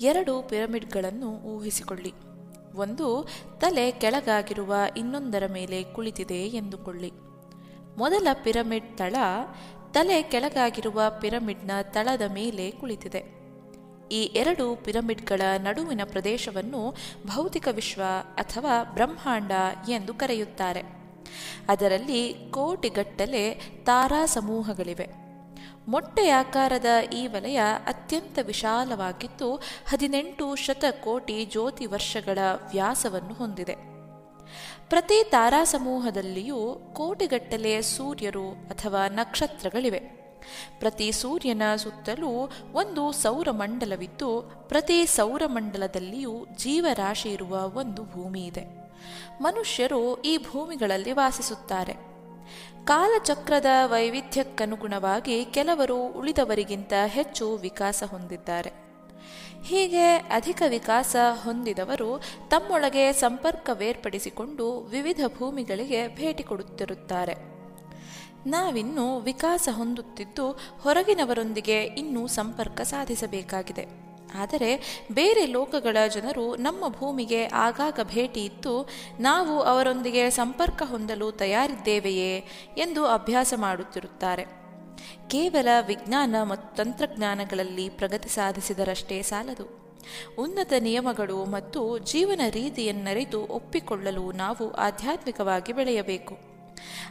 ಎರಡು ಪಿರಮಿಡ್ಗಳನ್ನು ಊಹಿಸಿಕೊಳ್ಳಿ. ಒಂದು, ತಲೆ ಕೆಳಗಾಗಿರುವ ಇನ್ನೊಂದರ ಮೇಲೆ ಕುಳಿತಿದೆ ಎಂದುಕೊಳ್ಳಿ. ಮೊದಲ ಪಿರಮಿಡ್ ತಳ, ತಲೆ ಕೆಳಗಾಗಿರುವ ಪಿರಮಿಡ್ನ ತಳದ ಮೇಲೆ ಕುಳಿತಿದೆ. ಈ ಎರಡು ಪಿರಮಿಡ್ಗಳ ನಡುವಿನ ಪ್ರದೇಶವನ್ನು ಭೌತಿಕ ವಿಶ್ವ ಅಥವಾ ಬ್ರಹ್ಮಾಂಡ ಎಂದು ಕರೆಯುತ್ತಾರೆ. ಅದರಲ್ಲಿ ಕೋಟಿಗಟ್ಟಲೆ ತಾರಾ ಸಮೂಹಗಳಿವೆ. ಮೊಟ್ಟೆಯಾಕಾರದ ಈ ವಲಯ ಅತ್ಯಂತ ವಿಶಾಲವಾಗಿದ್ದು ಹದಿನೆಂಟು ಶತಕೋಟಿ ಜ್ಯೋತಿ ವರ್ಷಗಳ ವ್ಯಾಸವನ್ನು ಹೊಂದಿದೆ. ಪ್ರತಿ ತಾರಾ ಸಮೂಹದಲ್ಲಿಯೂ ಕೋಟಿಗಟ್ಟಲೆ ಸೂರ್ಯರು ಅಥವಾ ನಕ್ಷತ್ರಗಳಿವೆ. ಪ್ರತಿ ಸೂರ್ಯನ ಸುತ್ತಲೂ ಒಂದು ಸೌರಮಂಡಲವಿದ್ದು ಪ್ರತಿ ಸೌರಮಂಡಲದಲ್ಲಿಯೂ ಜೀವರಾಶಿ ಇರುವ ಒಂದು ಭೂಮಿ ಇದೆ. ಮನುಷ್ಯರು ಈ ಭೂಮಿಗಳಲ್ಲಿ ವಾಸಿಸುತ್ತಾರೆ. ಕಾಲಚಕ್ರದ ವೈವಿಧ್ಯಕ್ಕನುಗುಣವಾಗಿ ಕೆಲವರು ಉಳಿದವರಿಗಿಂತ ಹೆಚ್ಚು ವಿಕಾಸ ಹೊಂದಿದ್ದಾರೆ. ಹೀಗೆ ಅಧಿಕ ವಿಕಾಸ ಹೊಂದಿದವರು ತಮ್ಮೊಳಗೆ ಸಂಪರ್ಕವೇರ್ಪಡಿಸಿಕೊಂಡು ವಿವಿಧ ಭೂಮಿಗಳಿಗೆ ಭೇಟಿ ಕೊಡುತ್ತಿರುತ್ತಾರೆ. ನಾವಿನ್ನೂ ವಿಕಾಸ ಹೊಂದುತ್ತಿದ್ದು ಹೊರಗಿನವರೊಂದಿಗೆ ಇನ್ನೂ ಸಂಪರ್ಕ ಸಾಧಿಸಬೇಕಾಗಿದೆ. ಆದರೆ ಬೇರೆ ಲೋಕಗಳ ಜನರು ನಮ್ಮ ಭೂಮಿಗೆ ಆಗಾಗ ಭೇಟಿ ಇತ್ತು ನಾವು ಅವರೊಂದಿಗೆ ಸಂಪರ್ಕ ಹೊಂದಲು ತಯಾರಿದ್ದೇವೆಯೇ ಎಂದು ಅಭ್ಯಾಸ ಮಾಡುತ್ತಿರುತ್ತಾರೆ. ಕೇವಲ ವಿಜ್ಞಾನ ಮತ್ತು ತಂತ್ರಜ್ಞಾನಗಳಲ್ಲಿ ಪ್ರಗತಿ ಸಾಧಿಸಿದರಷ್ಟೇ ಸಾಲದು. ಉನ್ನತ ನಿಯಮಗಳು ಮತ್ತು ಜೀವನ ರೀತಿಯನ್ನರಿತು ಒಪ್ಪಿಕೊಳ್ಳಲು ನಾವು ಆಧ್ಯಾತ್ಮಿಕವಾಗಿ ಬೆಳೆಯಬೇಕು.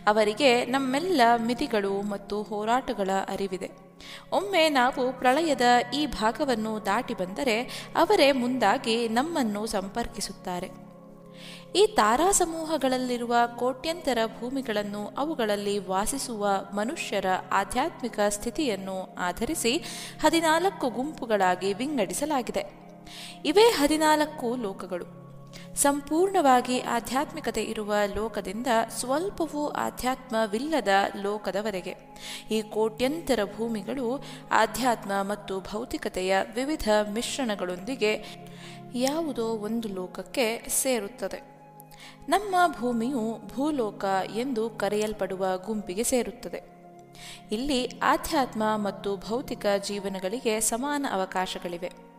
ಅವರಿಗೆ ನಮ್ಮೆಲ್ಲ ಮಿತಿಗಳು ಮತ್ತು ಹೋರಾಟಗಳ ಅರಿವಿದೆ. ಒಮ್ಮೆ ನಾವು ಪ್ರಳಯದ ಈ ಭಾಗವನ್ನು ದಾಟಿ ಬಂದರೆ ಅವರೇ ಮುಂದಾಗಿ ನಮ್ಮನ್ನು ಸಂಪರ್ಕಿಸುತ್ತಾರೆ. ಈ ತಾರಾ ಸಮೂಹಗಳಲ್ಲಿರುವ ಕೋಟ್ಯಂತರ ಭೂಮಿಗಳನ್ನು ಅವುಗಳಲ್ಲಿ ವಾಸಿಸುವ ಮನುಷ್ಯರ ಆಧ್ಯಾತ್ಮಿಕ ಸ್ಥಿತಿಯನ್ನು ಆಧರಿಸಿ ಹದಿನಾಲ್ಕು ಗುಂಪುಗಳಾಗಿ ವಿಂಗಡಿಸಲಾಗಿದೆ. ಇವೇ ಹದಿನಾಲ್ಕು ಲೋಕಗಳು. ಸಂಪೂರ್ಣವಾಗಿ ಆಧ್ಯಾತ್ಮಿಕತೆ ಇರುವ ಲೋಕದಿಂದ ಸ್ವಲ್ಪವೂ ಆಧ್ಯಾತ್ಮವಿಲ್ಲದ ಲೋಕದವರೆಗೆ ಈ ಕೋಟ್ಯಂತರ ಭೂಮಿಗಳು ಆಧ್ಯಾತ್ಮ ಮತ್ತು ಭೌತಿಕತೆಯ ವಿವಿಧ ಮಿಶ್ರಣಗಳೊಂದಿಗೆ ಯಾವುದೋ ಒಂದು ಲೋಕಕ್ಕೆ ಸೇರುತ್ತದೆ. ನಮ್ಮ ಭೂಮಿಯು ಭೂಲೋಕ ಎಂದು ಕರೆಯಲ್ಪಡುವ ಗುಂಪಿಗೆ ಸೇರುತ್ತದೆ. ಇಲ್ಲಿ ಆಧ್ಯಾತ್ಮ ಮತ್ತು ಭೌತಿಕ ಜೀವನಗಳಿಗೆ ಸಮಾನ ಅವಕಾಶಗಳಿವೆ.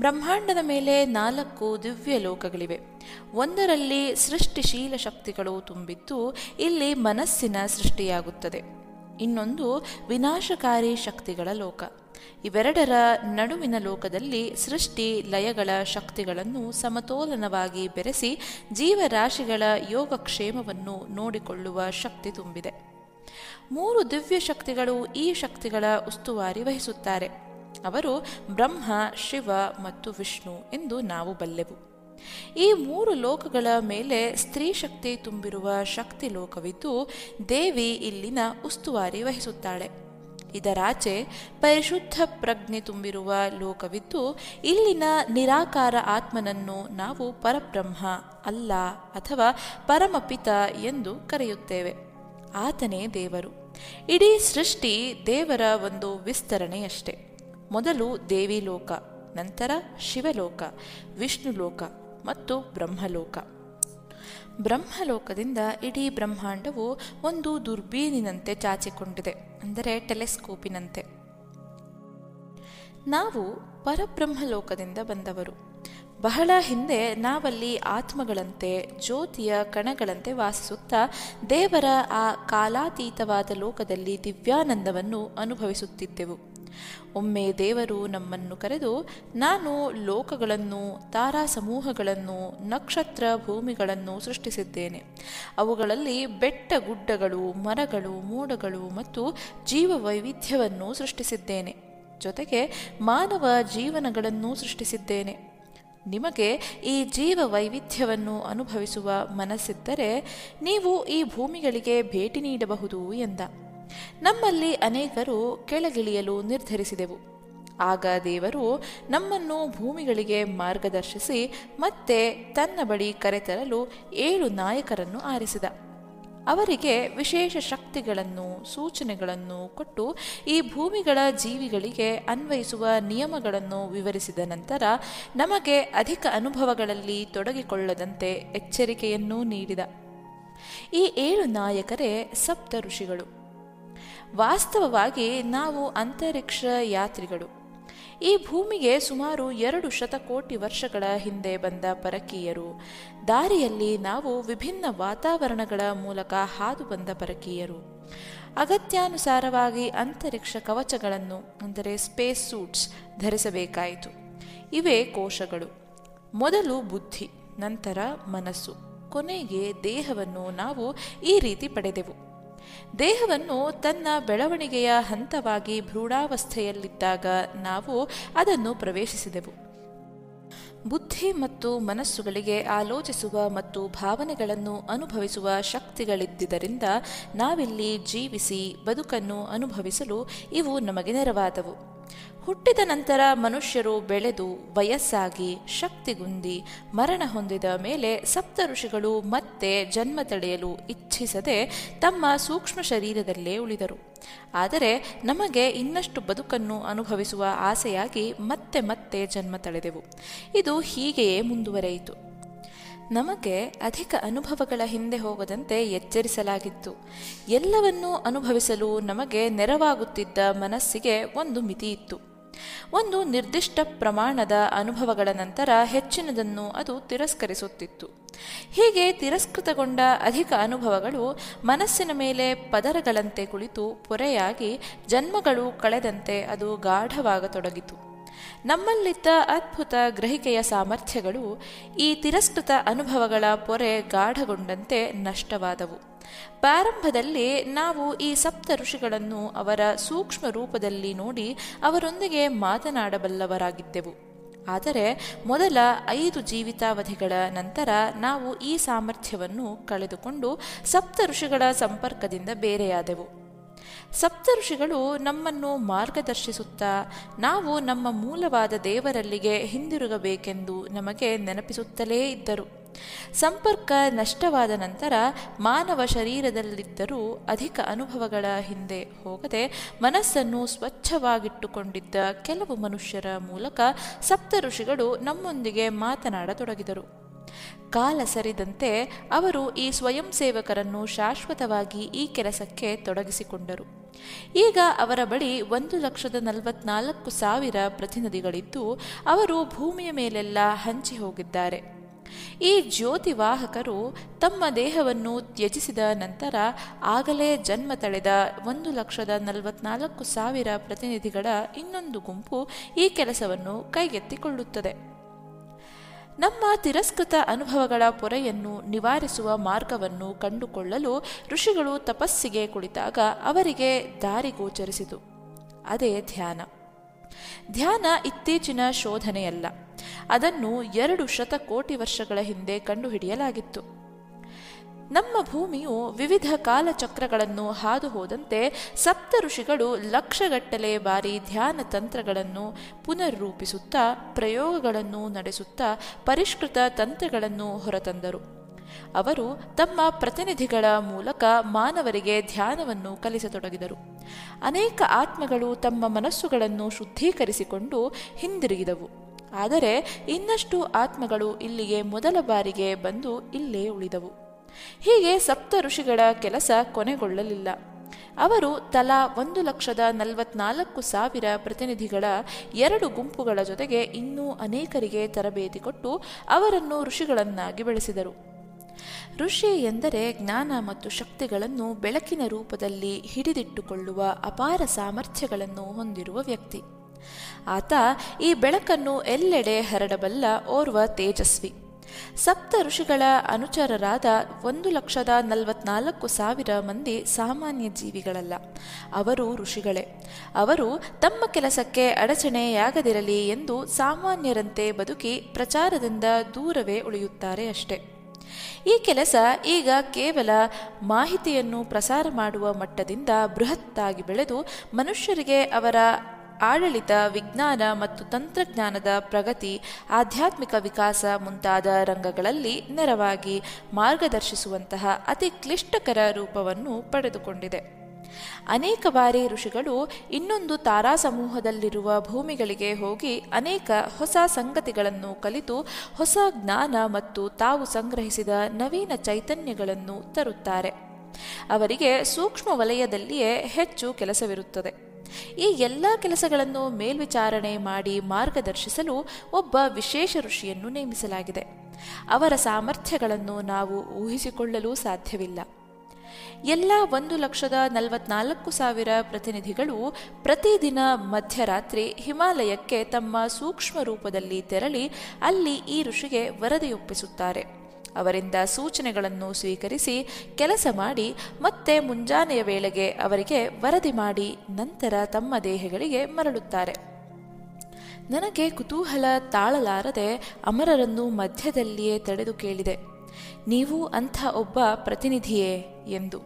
ಬ್ರಹ್ಮಾಂಡದ ಮೇಲೆ ನಾಲ್ಕು ದಿವ್ಯ ಲೋಕಗಳಿವೆ. ಒಂದರಲ್ಲಿ ಸೃಷ್ಟಿಶೀಲ ಶಕ್ತಿಗಳು ತುಂಬಿದ್ದು, ಇಲ್ಲಿ ಮನಸ್ಸಿನ ಸೃಷ್ಟಿಯಾಗುತ್ತದೆ. ಇನ್ನೊಂದು ವಿನಾಶಕಾರಿ ಶಕ್ತಿಗಳ ಲೋಕ. ಇವೆರಡರ ನಡುವಿನ ಲೋಕದಲ್ಲಿ ಸೃಷ್ಟಿ ಲಯಗಳ ಶಕ್ತಿಗಳನ್ನು ಸಮತೋಲನವಾಗಿ ಬೆರೆಸಿ ಜೀವರಾಶಿಗಳ ಯೋಗಕ್ಷೇಮವನ್ನು ನೋಡಿಕೊಳ್ಳುವ ಶಕ್ತಿ ತುಂಬಿದೆ. ಮೂರು ದಿವ್ಯ ಶಕ್ತಿಗಳು ಈ ಶಕ್ತಿಗಳ ಉಸ್ತುವಾರಿ ವಹಿಸುತ್ತಾರೆ. ಅವರು ಬ್ರಹ್ಮ, ಶಿವ ಮತ್ತು ವಿಷ್ಣು ಎಂದು ನಾವು ಬಲ್ಲೆವು. ಈ ಮೂರು ಲೋಕಗಳ ಮೇಲೆ ಸ್ತ್ರೀ ಶಕ್ತಿ ತುಂಬಿರುವ ಶಕ್ತಿ ಲೋಕವಿದ್ದು ದೇವಿ ಇಲ್ಲಿನ ಉಸ್ತುವಾರಿ ವಹಿಸುತ್ತಾಳೆ. ಇದರಾಚೆ ಪರಿಶುದ್ಧ ಪ್ರಜ್ಞೆ ತುಂಬಿರುವ ಲೋಕವಿದ್ದು ಇಲ್ಲಿನ ನಿರಾಕಾರ ಆತ್ಮನನ್ನು ನಾವು ಪರಬ್ರಹ್ಮ, ಅಲ್ಲ ಅಥವಾ ಪರಮಪಿತ ಎಂದು ಕರೆಯುತ್ತೇವೆ. ಆತನೇ ದೇವರು. ಇಡೀ ಸೃಷ್ಟಿ ದೇವರ ಒಂದು ವಿಸ್ತರಣೆಯಷ್ಟೇ. ಮೊದಲು ದೇವಿ ಲೋಕ ನಂತರ ಶಿವಲೋಕ, ವಿಷ್ಣುಲೋಕ ಮತ್ತು ಬ್ರಹ್ಮಲೋಕ. ಬ್ರಹ್ಮಲೋಕದಿಂದ ಇಡೀ ಬ್ರಹ್ಮಾಂಡವು ಒಂದು ದುರ್ಬೀನಿನಂತೆ ಚಾಚಿಕೊಂಡಿದೆ, ಅಂದರೆ ಟೆಲೆಸ್ಕೋಪಿನಂತೆ. ನಾವು ಪರಬ್ರಹ್ಮಲೋಕದಿಂದ ಬಂದವರು. ಬಹಳ ಹಿಂದೆ ನಾವಲ್ಲಿ ಆತ್ಮಗಳಂತೆ, ಜ್ಯೋತಿಯ ಕಣಗಳಂತೆ ವಾಸಿಸುತ್ತಾ ದೇವರ ಆ ಕಾಲಾತೀತವಾದ ಲೋಕದಲ್ಲಿ ದಿವ್ಯಾನಂದವನ್ನು ಅನುಭವಿಸುತ್ತಿದ್ದೆವು. ಒಮ್ಮೆ ದೇವರು ನಮ್ಮನ್ನು ಕರೆದು, ನಾನು ಲೋಕಗಳನ್ನು ತಾರಾ ಸಮೂಹಗಳನ್ನು ನಕ್ಷತ್ರ ಭೂಮಿಗಳನ್ನು ಸೃಷ್ಟಿಸಿದ್ದೇನೆ. ಅವುಗಳಲ್ಲಿ ಬೆಟ್ಟ ಗುಡ್ಡಗಳು ಮರಗಳು, ಮೋಡಗಳು ಮತ್ತು ಜೀವ ವೈವಿಧ್ಯವನ್ನು ಸೃಷ್ಟಿಸಿದ್ದೇನೆ. ಜೊತೆಗೆ ಮಾನವ ಜೀವನಗಳನ್ನು ಸೃಷ್ಟಿಸಿದ್ದೇನೆ. ನಿಮಗೆ ಈ ಜೀವ ವೈವಿಧ್ಯವನ್ನು ಅನುಭವಿಸುವ ಮನಸ್ಸಿದ್ದರೆ, ನೀವು ಈ ಭೂಮಿಗಳಿಗೆ ಭೇಟಿ ನೀಡಬಹುದು ಎಂದ. ನಮ್ಮಲ್ಲಿ ಅನೇಕರು ಕೆಳಗಿಳಿಯಲು ನಿರ್ಧರಿಸಿದೆವು. ಆಗ ದೇವರು ನಮ್ಮನ್ನು ಭೂಮಿಗಳಿಗೆ ಮಾರ್ಗದರ್ಶಿಸಿ ಮತ್ತೆ ತನ್ನ ಬಳಿ ಕರೆತರಲು ಏಳು ನಾಯಕರನ್ನು ಆರಿಸಿದ. ಅವರಿಗೆ ವಿಶೇಷ ಶಕ್ತಿಗಳನ್ನು, ಸೂಚನೆಗಳನ್ನು ಕೊಟ್ಟು ಈ ಭೂಮಿಗಳ ಜೀವಿಗಳಿಗೆ ಅನ್ವಯಿಸುವ ನಿಯಮಗಳನ್ನು ವಿವರಿಸಿದ ನಂತರ ನಮಗೆ ಅಧಿಕ ಅನುಭವಗಳಲ್ಲಿ ತೊಡಗಿಕೊಳ್ಳದಂತೆ ಎಚ್ಚರಿಕೆಯನ್ನೂ ನೀಡಿದ. ಈ ಏಳು ನಾಯಕರೇ ಸಪ್ತ ಋಷಿಗಳು. ವಾಸ್ತವವಾಗಿ ನಾವು ಅಂತರಿಕ್ಷ ಯಾತ್ರಿಗಳು. ಈ ಭೂಮಿಗೆ ಸುಮಾರು ಎರಡು ಶತಕೋಟಿ ವರ್ಷಗಳ ಹಿಂದೆ ಬಂದ ಪರಕೀಯರು. ದಾರಿಯಲ್ಲಿ ನಾವು ವಿಭಿನ್ನ ವಾತಾವರಣಗಳ ಮೂಲಕ ಹಾದು ಬಂದ ಪರಕೀಯರು. ಅಗತ್ಯಾನುಸಾರವಾಗಿ ಅಂತರಿಕ್ಷ ಕವಚಗಳನ್ನು, ಅಂದರೆ ಸ್ಪೇಸ್ ಸೂಟ್ಸ್ ಧರಿಸಬೇಕಾಯಿತು. ಇವೇ ಕೋಶಗಳು. ಮೊದಲು ಬುದ್ಧಿ, ನಂತರ ಮನಸ್ಸು. ಕೊನೆಗೆ ದೇಹವನ್ನು ನಾವು ಈ ರೀತಿ ಪಡೆದೆವು. ದೇಹವನ್ನು ತನ್ನ ಬೆಳವಣಿಗೆಯ ಹಂತವಾಗಿ ಭ್ರೂಢಾವಸ್ಥೆಯಲ್ಲಿದ್ದಾಗ ನಾವು ಅದನ್ನು ಪ್ರವೇಶಿಸಿದೆವು. ಬುದ್ಧಿ ಮತ್ತು ಮನಸ್ಸುಗಳಿಗೆ ಆಲೋಚಿಸುವ ಮತ್ತು ಭಾವನೆಗಳನ್ನು ಅನುಭವಿಸುವ ಶಕ್ತಿಗಳಿದ್ದರಿಂದ ನಾವಿಲ್ಲಿ ಜೀವಿಸಿ ಬದುಕನ್ನು ಅನುಭವಿಸಲು ಇವು ನಮಗೆ ನೆರವಾದವು. ಹುಟ್ಟಿದ ನಂತರ ಮನುಷ್ಯರು ಬೆಳೆದು ವಯಸ್ಸಾಗಿ ಶಕ್ತಿಗುಂದಿ ಮರಣ ಹೊಂದಿದ ಮೇಲೆ ಸಪ್ತ ಋಷಿಗಳು ಮತ್ತೆ ಜನ್ಮ ತಡೆಯಲು ಇಚ್ಛಿಸದೆ ತಮ್ಮ ಸೂಕ್ಷ್ಮ ಶರೀರದಲ್ಲೇ ಉಳಿದರು. ಆದರೆ ನಮಗೆ ಇನ್ನಷ್ಟು ಬದುಕನ್ನು ಅನುಭವಿಸುವ ಆಸೆಯಾಗಿ ಮತ್ತೆ ಮತ್ತೆ ಜನ್ಮ ತಳೆದೆವು. ಇದು ಹೀಗೆಯೇ ಮುಂದುವರೆಯಿತು. ನಮಗೆ ಅಧಿಕ ಅನುಭವಗಳ ಹಿಂದೆ ಹೋಗದಂತೆ ಎಚ್ಚರಿಸಲಾಗಿತ್ತು. ಎಲ್ಲವನ್ನೂ ಅನುಭವಿಸಲು ನಮಗೆ ನೆರವಾಗುತ್ತಿದ್ದ ಮನಸ್ಸಿಗೆ ಒಂದು ಮಿತಿಯಿತ್ತು. ಒಂದು ನಿರ್ದಿಷ್ಟ ಪ್ರಮಾಣದ ಅನುಭವಗಳ ನಂತರ ಹೆಚ್ಚಿನದನ್ನು ಅದು ತಿರಸ್ಕರಿಸುತ್ತಿತ್ತು. ಹೀಗೆ ತಿರಸ್ಕೃತಗೊಂಡ ಅಧಿಕ ಅನುಭವಗಳು ಮನಸ್ಸಿನ ಮೇಲೆ ಪದರಗಳಂತೆ ಕುಳಿತು ಪೊರೆಯಾಗಿ ಜನ್ಮಗಳು ಕಳೆದಂತೆ ಅದು ಗಾಢವಾಗತೊಡಗಿತು. ನಮ್ಮಲ್ಲಿದ್ದ ಅದ್ಭುತ ಗ್ರಹಿಕೆಯ ಸಾಮರ್ಥ್ಯಗಳು ಈ ತಿರಸ್ಕೃತ ಅನುಭವಗಳ ಪೊರೆ ಗಾಢಗೊಂಡಂತೆ ನಷ್ಟವಾದವು. ಪ್ರಾರಂಭದಲ್ಲಿ ನಾವು ಈ ಸಪ್ತ ಋಷಿಗಳನ್ನು ಅವರ ಸೂಕ್ಷ್ಮ ರೂಪದಲ್ಲಿ ನೋಡಿ ಅವರೊಂದಿಗೆ ಮಾತನಾಡಬಲ್ಲವರಾಗಿದ್ದೆವು. ಆದರೆ ಮೊದಲ ಐದು ಜೀವಿತಾವಧಿಗಳ ನಂತರ ನಾವು ಈ ಸಾಮರ್ಥ್ಯವನ್ನು ಕಳೆದುಕೊಂಡು ಸಪ್ತ ಋಷಿಗಳ ಸಂಪರ್ಕದಿಂದ ಬೇರೆಯಾದೆವು. ಸಪ್ತ ಋಷಿಗಳು ನಮ್ಮನ್ನು ಮಾರ್ಗದರ್ಶಿಸುತ್ತಾ ನಾವು ನಮ್ಮ ಮೂಲವಾದ ದೇವರಲ್ಲಿಗೆ ಹಿಂದಿರುಗಬೇಕೆಂದು ನಮಗೆ ನೆನಪಿಸುತ್ತಲೇ ಇದ್ದರು. ಸಂಪರ್ಕ ನಷ್ಟವಾದ ನಂತರ ಮಾನವ ಶರೀರದಲ್ಲಿದ್ದರೂ ಅಧಿಕ ಅನುಭವಗಳ ಹಿಂದೆ ಹೋಗದೆ ಮನಸ್ಸನ್ನು ಸ್ವಚ್ಛವಾಗಿಟ್ಟುಕೊಂಡಿದ್ದ ಕೆಲವು ಮನುಷ್ಯರ ಮೂಲಕ ಸಪ್ತ ಋಷಿಗಳು ನಮ್ಮೊಂದಿಗೆ ಮಾತನಾಡತೊಡಗಿದರು. ಕಾಲ ಸರಿದಂತೆ ಅವರು ಈ ಸ್ವಯಂ ಸೇವಕರನ್ನು ಶಾಶ್ವತವಾಗಿ ಈ ಕೆಲಸಕ್ಕೆ ತೊಡಗಿಸಿಕೊಂಡರು. ಈಗ ಅವರ ಬಳಿ ಒಂದು ಲಕ್ಷದ ನಲವತ್ನಾಲ್ಕು ಸಾವಿರ ಪ್ರತಿನಿಧಿಗಳಿದ್ದು ಅವರು ಭೂಮಿಯ ಮೇಲೆಲ್ಲ ಹಂಚಿ ಹೋಗಿದ್ದಾರೆ. ಈ ಜ್ಯೋತಿವಾಹಕರು ತಮ್ಮ ದೇಹವನ್ನು ತ್ಯಜಿಸಿದ ನಂತರ ಆಗಲೇ ಜನ್ಮ ತಳೆದ ಒಂದು ಲಕ್ಷದ ನಲವತ್ನಾಲ್ಕು ಸಾವಿರ ಪ್ರತಿನಿಧಿಗಳ ಇನ್ನೊಂದು ಗುಂಪು ಈ ಕೆಲಸವನ್ನು ಕೈಗೆತ್ತಿಕೊಳ್ಳುತ್ತದೆ. ನಮ್ಮ ತಿರಸ್ಕೃತ ಅನುಭವಗಳ ಪೊರೆಯನ್ನು ನಿವಾರಿಸುವ ಮಾರ್ಗವನ್ನು ಕಂಡುಕೊಳ್ಳಲು ಋಷಿಗಳು ತಪಸ್ಸಿಗೆ ಕುಳಿತಾಗ ಅವರಿಗೆ ದಾರಿ ಗೋಚರಿಸಿತು. ಅದೇ ಧ್ಯಾನ. ಧ್ಯಾನ ಇತ್ತೀಚಿನ ಶೋಧನೆಯಲ್ಲ. ಅದನ್ನು ಎರಡು ಶತಕೋಟಿ ವರ್ಷಗಳ ಹಿಂದೆ ಕಂಡುಹಿಡಿಯಲಾಗಿತ್ತು. ನಮ್ಮ ಭೂಮಿಯು ವಿವಿಧ ಕಾಲಚಕ್ರಗಳನ್ನು ಹಾದು ಹೋದಂತೆ ಸಪ್ತ ಋಷಿಗಳು ಲಕ್ಷಗಟ್ಟಲೆ ಬಾರಿ ಧ್ಯಾನ ತಂತ್ರಗಳನ್ನು ಪುನರ್ರೂಪಿಸುತ್ತಾ ಪ್ರಯೋಗಗಳನ್ನು ನಡೆಸುತ್ತಾ ಪರಿಷ್ಕೃತ ತಂತ್ರಗಳನ್ನು ಹೊರತಂದರು. ಅವರು ತಮ್ಮ ಪ್ರತಿನಿಧಿಗಳ ಮೂಲಕ ಮಾನವರಿಗೆ ಧ್ಯಾನವನ್ನು ಕಲಿಸತೊಡಗಿದರು. ಅನೇಕ ಆತ್ಮಗಳು ತಮ್ಮ ಮನಸ್ಸುಗಳನ್ನು ಶುದ್ಧೀಕರಿಸಿಕೊಂಡು ಹಿಂದಿರುಗಿದವು. ಆದರೆ ಇನ್ನಷ್ಟು ಆತ್ಮಗಳು ಇಲ್ಲಿಗೆ ಮೊದಲ ಬಾರಿಗೆ ಬಂದು ಇಲ್ಲೇ ಉಳಿದವು. ಹೀಗೆ ಸಪ್ತ ಋಷಿಗಳ ಕೆಲಸ ಕೊನೆಗೊಳ್ಳಲಿಲ್ಲ. ಅವರು ತಲಾ ಒಂದು ಲಕ್ಷದ ನಲವತ್ನಾಲ್ಕು ಸಾವಿರ ಪ್ರತಿನಿಧಿಗಳ ಎರಡು ಗುಂಪುಗಳ ಜೊತೆಗೆ ಇನ್ನೂ ಅನೇಕರಿಗೆ ತರಬೇತಿ ಕೊಟ್ಟು ಅವರನ್ನು ಋಷಿಗಳನ್ನಾಗಿ ಬೆಳೆಸಿದರು. ಋಷಿ ಎಂದರೆ ಜ್ಞಾನ ಮತ್ತು ಶಕ್ತಿಗಳನ್ನು ಬೆಳಕಿನ ರೂಪದಲ್ಲಿ ಹಿಡಿದಿಟ್ಟುಕೊಳ್ಳುವ ಅಪಾರ ಸಾಮರ್ಥ್ಯಗಳನ್ನು ಹೊಂದಿರುವ ವ್ಯಕ್ತಿ. ಆತ ಈ ಬೆಳಕನ್ನು ಎಲ್ಲೆಡೆ ಹರಡಬಲ್ಲ ಓರ್ವ ತೇಜಸ್ವಿ. ಸಪ್ತ ಋಷಿಗಳ ಅನುಚರರಾದ ಒಂದು ಲಕ್ಷದ ನಲವತ್ನಾಲ್ಕು ಸಾವಿರ ಮಂದಿ ಸಾಮಾನ್ಯ ಜೀವಿಗಳಲ್ಲ. ಅವರು ಋಷಿಗಳೇ. ಅವರು ತಮ್ಮ ಕೆಲಸಕ್ಕೆ ಅಡಚಣೆಯಾಗದಿರಲಿ ಎಂದು ಸಾಮಾನ್ಯರಂತೆ ಬದುಕಿ ಪ್ರಚಾರದಿಂದ ದೂರವೇ ಉಳಿಯುತ್ತಾರೆ ಅಷ್ಟೆ. ಈ ಕೆಲಸ ಈಗ ಕೇವಲ ಮಾಹಿತಿಯನ್ನು ಪ್ರಸಾರ ಮಾಡುವ ಮಟ್ಟದಿಂದ ಬೃಹತ್ತಾಗಿ ಬೆಳೆದು ಮನುಷ್ಯರಿಗೆ ಅವರ ಆಡಳಿತ, ವಿಜ್ಞಾನ ಮತ್ತು ತಂತ್ರಜ್ಞಾನದ ಪ್ರಗತಿ, ಆಧ್ಯಾತ್ಮಿಕ ವಿಕಾಸ ಮುಂತಾದ ರಂಗಗಳಲ್ಲಿ ನೆರವಾಗಿ ಮಾರ್ಗದರ್ಶಿಸುವಂತಹ ಅತಿ ಕ್ಲಿಷ್ಟಕರ ರೂಪವನ್ನು ಪಡೆದುಕೊಂಡಿದೆ. ಅನೇಕ ಬಾರಿ ಋಷಿಗಳು ಇನ್ನೊಂದು ತಾರಾ ಸಮೂಹದಲ್ಲಿರುವ ಭೂಮಿಗಳಿಗೆ ಹೋಗಿ ಅನೇಕ ಹೊಸ ಸಂಗತಿಗಳನ್ನು ಕಲಿತು ಹೊಸ ಜ್ಞಾನ ಮತ್ತು ತಾವು ಸಂಗ್ರಹಿಸಿದ ನವೀನ ಚೈತನ್ಯಗಳನ್ನು ತರುತ್ತಾರೆ. ಅವರಿಗೆ ಸೂಕ್ಷ್ಮ ವಲಯದಲ್ಲಿಯೇ ಹೆಚ್ಚು ಕೆಲಸವಿರುತ್ತದೆ. ಈ ಎಲ್ಲ ಕೆಲಸಗಳನ್ನು ಮೇಲ್ವಿಚಾರಣೆ ಮಾಡಿ ಮಾರ್ಗದರ್ಶಿಸಲು ಒಬ್ಬ ವಿಶೇಷ ಋಷಿಯನ್ನು ನೇಮಿಸಲಾಗಿದೆ. ಅವರ ಸಾಮರ್ಥ್ಯಗಳನ್ನು ನಾವು ಊಹಿಸಿಕೊಳ್ಳಲು ಸಾಧ್ಯವಿಲ್ಲ. ಎಲ್ಲ ಒಂದು ಲಕ್ಷದ ನಲವತ್ನಾಲ್ಕು ಸಾವಿರ ಪ್ರತಿನಿಧಿಗಳು ಪ್ರತಿದಿನ ಮಧ್ಯರಾತ್ರಿ ಹಿಮಾಲಯಕ್ಕೆ ತಮ್ಮ ಸೂಕ್ಷ್ಮ ರೂಪದಲ್ಲಿ ತೆರಳಿ ಅಲ್ಲಿ ಈ ಋಷಿಗೆ ವರದಿಯೊಪ್ಪಿಸುತ್ತಾರೆ. ಅವರಿಂದ ಸೂಚನೆಗಳನ್ನು ಸ್ವೀಕರಿಸಿ ಕೆಲಸ ಮಾಡಿ ಮತ್ತೆ ಮುಂಜಾನೆಯ ವೇಳೆಗೆ ಅವರಿಗೆ ವರದಿ ಮಾಡಿ ನಂತರ ತಮ್ಮ ದೇಹಗಳಿಗೆ ಮರಳುತ್ತಾರೆ. ನನಗೆ ಕುತೂಹಲ ತಾಳಲಾರದೆ ಅಮರರನ್ನು ಮಧ್ಯದಲ್ಲಿಯೇ ತಡೆದು ಕೇಳಿದೆ. ನೀವು ಅಂಥ ಒಬ್ಬ ಪ್ರತಿನಿಧಿಯೇ ಎಂದು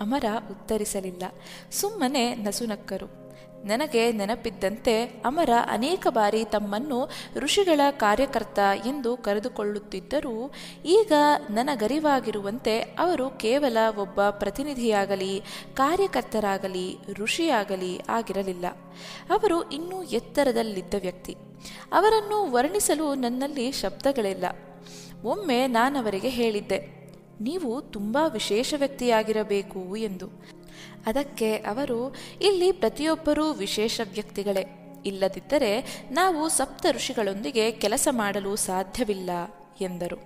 ಅಮರ ಉತ್ತರಿಸಲಿಲ್ಲ. ಸುಮ್ಮನೆ ನಸುನಕ್ಕರು ನನಗೆ ನೆನಪಿದ್ದಂತೆ ಅಮರ ಅನೇಕ ಬಾರಿ ತಮ್ಮನ್ನು ಋಷಿಗಳ ಕಾರ್ಯಕರ್ತ ಎಂದು ಕರೆದುಕೊಳ್ಳುತ್ತಿದ್ದರೂ, ಈಗ ನನಗರಿವಾಗಿರುವಂತೆ ಅವರು ಕೇವಲ ಒಬ್ಬ ಪ್ರತಿನಿಧಿಯಾಗಲಿ, ಕಾರ್ಯಕರ್ತರಾಗಲಿ, ಋಷಿಯಾಗಲಿ ಆಗಿರಲಿಲ್ಲ. ಅವರು ಇನ್ನೂ ಎತ್ತರದಲ್ಲಿದ್ದ ವ್ಯಕ್ತಿ. ಅವರನ್ನು ವರ್ಣಿಸಲು ನನ್ನಲ್ಲಿ ಶಬ್ದಗಳಿಲ್ಲ. ಒಮ್ಮೆ ನಾನವರಿಗೆ ಹೇಳಿದ್ದೆ, ನೀವು ತುಂಬ ವಿಶೇಷ ವ್ಯಕ್ತಿಯಾಗಿರಬೇಕು ಎಂದು. ಅದಕ್ಕೆ ಅವರು, ಇಲ್ಲಿ ಪ್ರತಿಯೊಬ್ಬರೂ ವಿಶೇಷ ವ್ಯಕ್ತಿಗಳೇ. ಇಲ್ಲದಿದ್ದರೆ ನಾವು ಸಪ್ತ ಋಷಿಗಳೊಂದಿಗೆ ಕೆಲಸ ಮಾಡಲು ಸಾಧ್ಯವಿಲ್ಲ ಎಂದರು.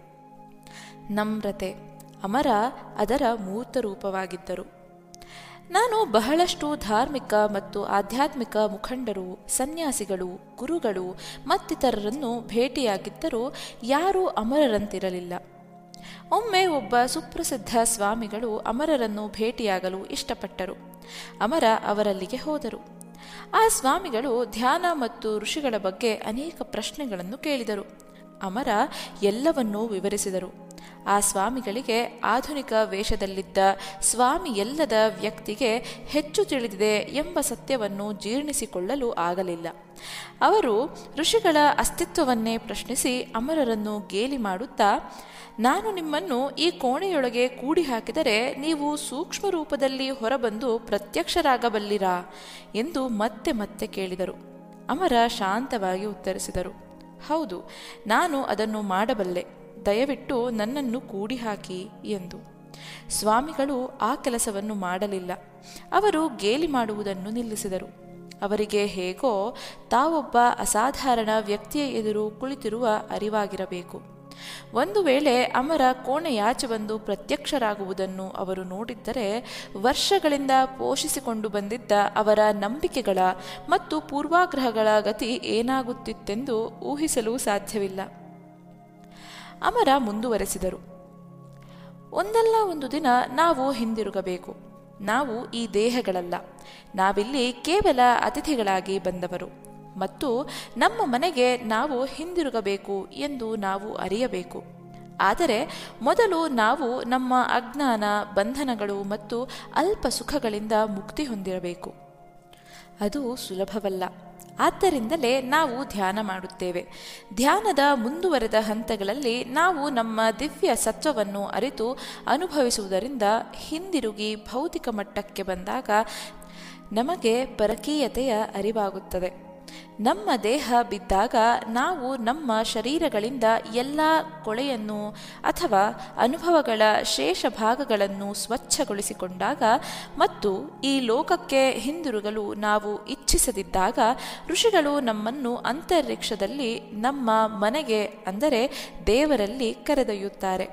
ನಮ್ರತೆ. ಅಮರ ಅದರ ಮೂರ್ತ ರೂಪವಾಗಿದ್ದರು. ನಾನು ಬಹಳಷ್ಟು ಧಾರ್ಮಿಕ ಮತ್ತು ಆಧ್ಯಾತ್ಮಿಕ ಮುಖಂಡರು, ಸನ್ಯಾಸಿಗಳು, ಗುರುಗಳು ಮತ್ತಿತರರನ್ನು ಭೇಟಿಯಾಗಿದ್ದರೂ ಯಾರೂ ಅಮರರಂತಿರಲಿಲ್ಲ. ಒಮ್ಮೆ ಒಬ್ಬ ಸುಪ್ರಸಿದ್ಧ ಸ್ವಾಮಿಗಳು ಅಮರರನ್ನು ಭೇಟಿಯಾಗಲು ಇಷ್ಟಪಟ್ಟರು. ಅಮರ ಅವರಲ್ಲಿಗೆ ಹೋದರು. ಆ ಸ್ವಾಮಿಗಳು ಧ್ಯಾನ ಮತ್ತು ಋಷಿಗಳ ಬಗ್ಗೆ ಅನೇಕ ಪ್ರಶ್ನೆಗಳನ್ನು ಕೇಳಿದರು. ಅಮರ ಎಲ್ಲವನ್ನೂ ವಿವರಿಸಿದರು. ಆ ಸ್ವಾಮಿಗಳಿಗೆ ಆಧುನಿಕ ವೇಷದಲ್ಲಿದ್ದ ಸ್ವಾಮಿಯಲ್ಲದ ವ್ಯಕ್ತಿಗೆ ಹೆಚ್ಚು ತಿಳಿದಿದೆ ಎಂಬ ಸತ್ಯವನ್ನು ಜೀರ್ಣಿಸಿಕೊಳ್ಳಲು ಆಗಲಿಲ್ಲ. ಅವರು ಋಷಿಗಳ ಅಸ್ತಿತ್ವವನ್ನೇ ಪ್ರಶ್ನಿಸಿ ಅಮರರನ್ನು ಗೇಲಿ ಮಾಡುತ್ತಾ, ನಾನು ನಿಮ್ಮನ್ನು ಈ ಕೋಣೆಯೊಳಗೆ ಕೂಡಿ ಹಾಕಿದರೆ ನೀವು ಸೂಕ್ಷ್ಮ ರೂಪದಲ್ಲಿ ಹೊರಬಂದು ಪ್ರತ್ಯಕ್ಷರಾಗಬಲ್ಲಿರಾ? ಎಂದು ಮತ್ತೆ ಮತ್ತೆ ಕೇಳಿದರು. ಅಮರ ಶಾಂತವಾಗಿ ಉತ್ತರಿಸಿದರು. ಹೌದು, ನಾನು ಅದನ್ನು ಮಾಡಬಲ್ಲೆ. ದಯವಿಟ್ಟು ನನ್ನನ್ನು ಕೂಡಿ ಹಾಕಿ ಎಂದು. ಸ್ವಾಮಿಗಳು ಆ ಕೆಲಸವನ್ನು ಮಾಡಲಿಲ್ಲ. ಅವರು ಗೇಲಿ ಮಾಡುವುದನ್ನು ನಿಲ್ಲಿಸಿದರು. ಅವರಿಗೆ ಹೇಗೋ ತಾವೊಬ್ಬ ಅಸಾಧಾರಣ ವ್ಯಕ್ತಿಯ ಎದುರು ಕುಳಿತಿರುವ ಅರಿವಾಗಿರಬೇಕು. ಒಂದು ವೇಳೆ ಅಮರ ಕೋಣೆಯಾಚೆ ಬಂದು ಪ್ರತ್ಯಕ್ಷರಾಗುವುದನ್ನು ಅವರು ನೋಡಿದ್ದರೆ ವರ್ಷಗಳಿಂದ ಪೋಷಿಸಿಕೊಂಡು ಬಂದಿದ್ದ ಅವರ ನಂಬಿಕೆಗಳ ಮತ್ತು ಪೂರ್ವಾಗ್ರಹಗಳ ಗತಿ ಏನಾಗುತ್ತಿತ್ತೆಂದು ಊಹಿಸಲು ಸಾಧ್ಯವಿಲ್ಲ. ಅಮರ ಮುಂದುವರೆಸಿದರು. ಒಂದಲ್ಲ ಒಂದು ದಿನ ನಾವು ಹಿಂದಿರುಗಬೇಕು. ನಾವು ಈ ದೇಹಗಳಲ್ಲ. ನಾವಿಲ್ಲಿ ಕೇವಲ ಅತಿಥಿಗಳಾಗಿ ಬಂದವರು. ಮತ್ತು ನಮ್ಮ ಮನೆಗೆ ನಾವು ಹಿಂದಿರುಗಬೇಕು ಎಂದು ನಾವು ಅರಿಯಬೇಕು. ಆದರೆ ಮೊದಲು ನಾವು ನಮ್ಮ ಅಜ್ಞಾನ, ಬಂಧನಗಳು ಮತ್ತು ಅಲ್ಪ ಸುಖಗಳಿಂದ ಮುಕ್ತಿ ಹೊಂದಿರಬೇಕು. ಅದು ಸುಲಭವಲ್ಲ. ಆದ್ದರಿಂದಲೇ ನಾವು ಧ್ಯಾನ ಮಾಡುತ್ತೇವೆ. ಧ್ಯಾನದ ಮುಂದುವರೆದ ಹಂತಗಳಲ್ಲಿ ನಾವು ನಮ್ಮ ದಿವ್ಯ ಸತ್ವವನ್ನು ಅರಿತು ಅನುಭವಿಸುವುದರಿಂದ ಹಿಂದಿರುಗಿ ಭೌತಿಕ ಮಟ್ಟಕ್ಕೆ ಬಂದಾಗ ನಮಗೆ ಪರಕೀಯತೆಯ ಅರಿವಾಗುತ್ತದೆ. ನಮ್ಮ ದೇಹ ಬಿದ್ದಾಗ ನಾವು ನಮ್ಮ ಶರೀರಗಳಿಂದ ಎಲ್ಲ ಕೊಳೆಯನ್ನು ಅಥವಾ ಅನುಭವಗಳ ಶೇಷ ಭಾಗಗಳನ್ನು ಸ್ವಚ್ಛಗೊಳಿಸಿಕೊಂಡಾಗ ಮತ್ತು ಈ ಲೋಕಕ್ಕೆ ಹಿಂದಿರುಗಲು ನಾವು ಇಚ್ಛಿಸದಿದ್ದಾಗ ಋಷಿಗಳು ನಮ್ಮನ್ನು ಅಂತರಿಕ್ಷದಲ್ಲಿ ನಮ್ಮ ಮನೆಗೆ ಅಂದರೆ ದೇವರಲ್ಲಿ ಕರೆದೊಯ್ಯುತ್ತಾರೆ.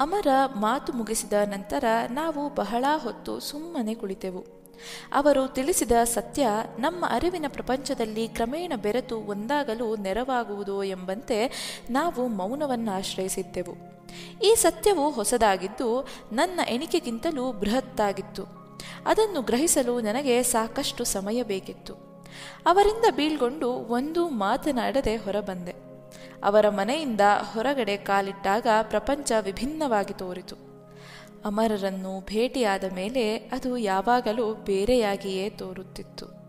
ಅಮರ ಮಾತು ಮುಗಿಸಿದ ನಂತರ ನಾವು ಬಹಳ ಹೊತ್ತು ಸುಮ್ಮನೆ ಕುಳಿತೆವು. ಅವರು ತಿಳಿಸಿದ ಸತ್ಯ ನಮ್ಮ ಅರಿವಿನ ಪ್ರಪಂಚದಲ್ಲಿ ಕ್ರಮೇಣ ಬೆರೆತು ಒಂದಾಗಲು ನೆರವಾಗುವುದು ಎಂಬಂತೆ ನಾವು ಮೌನವನ್ನು ಆಶ್ರಯಿಸಿದ್ದೆವು. ಈ ಸತ್ಯವು ಹೊಸದಾಗಿದ್ದು ನನ್ನ ಎಣಿಕೆಗಿಂತಲೂ ಬೃಹತ್ತಾಗಿತ್ತು. ಅದನ್ನು ಗ್ರಹಿಸಲು ನನಗೆ ಸಾಕಷ್ಟು ಸಮಯ ಬೇಕಿತ್ತು. ಅವರಿಂದ ಬೀಳ್ಗೊಂಡು ಒಂದು ಮಾತನಾಡದೆ ಹೊರಬಂದೆ. ಅವರ ಮನೆಯಿಂದ ಹೊರಗಡೆ ಕಾಲಿಟ್ಟಾಗ ಪ್ರಪಂಚ ವಿಭಿನ್ನವಾಗಿ ತೋರಿತು. ಅಮರರನ್ನು ಭೇಟಿಯಾದ ಮೇಲೆ ಅದು ಯಾವಾಗಲೂ ಬೇರೆಯಾಗಿಯೇ ತೋರುತ್ತಿತ್ತು.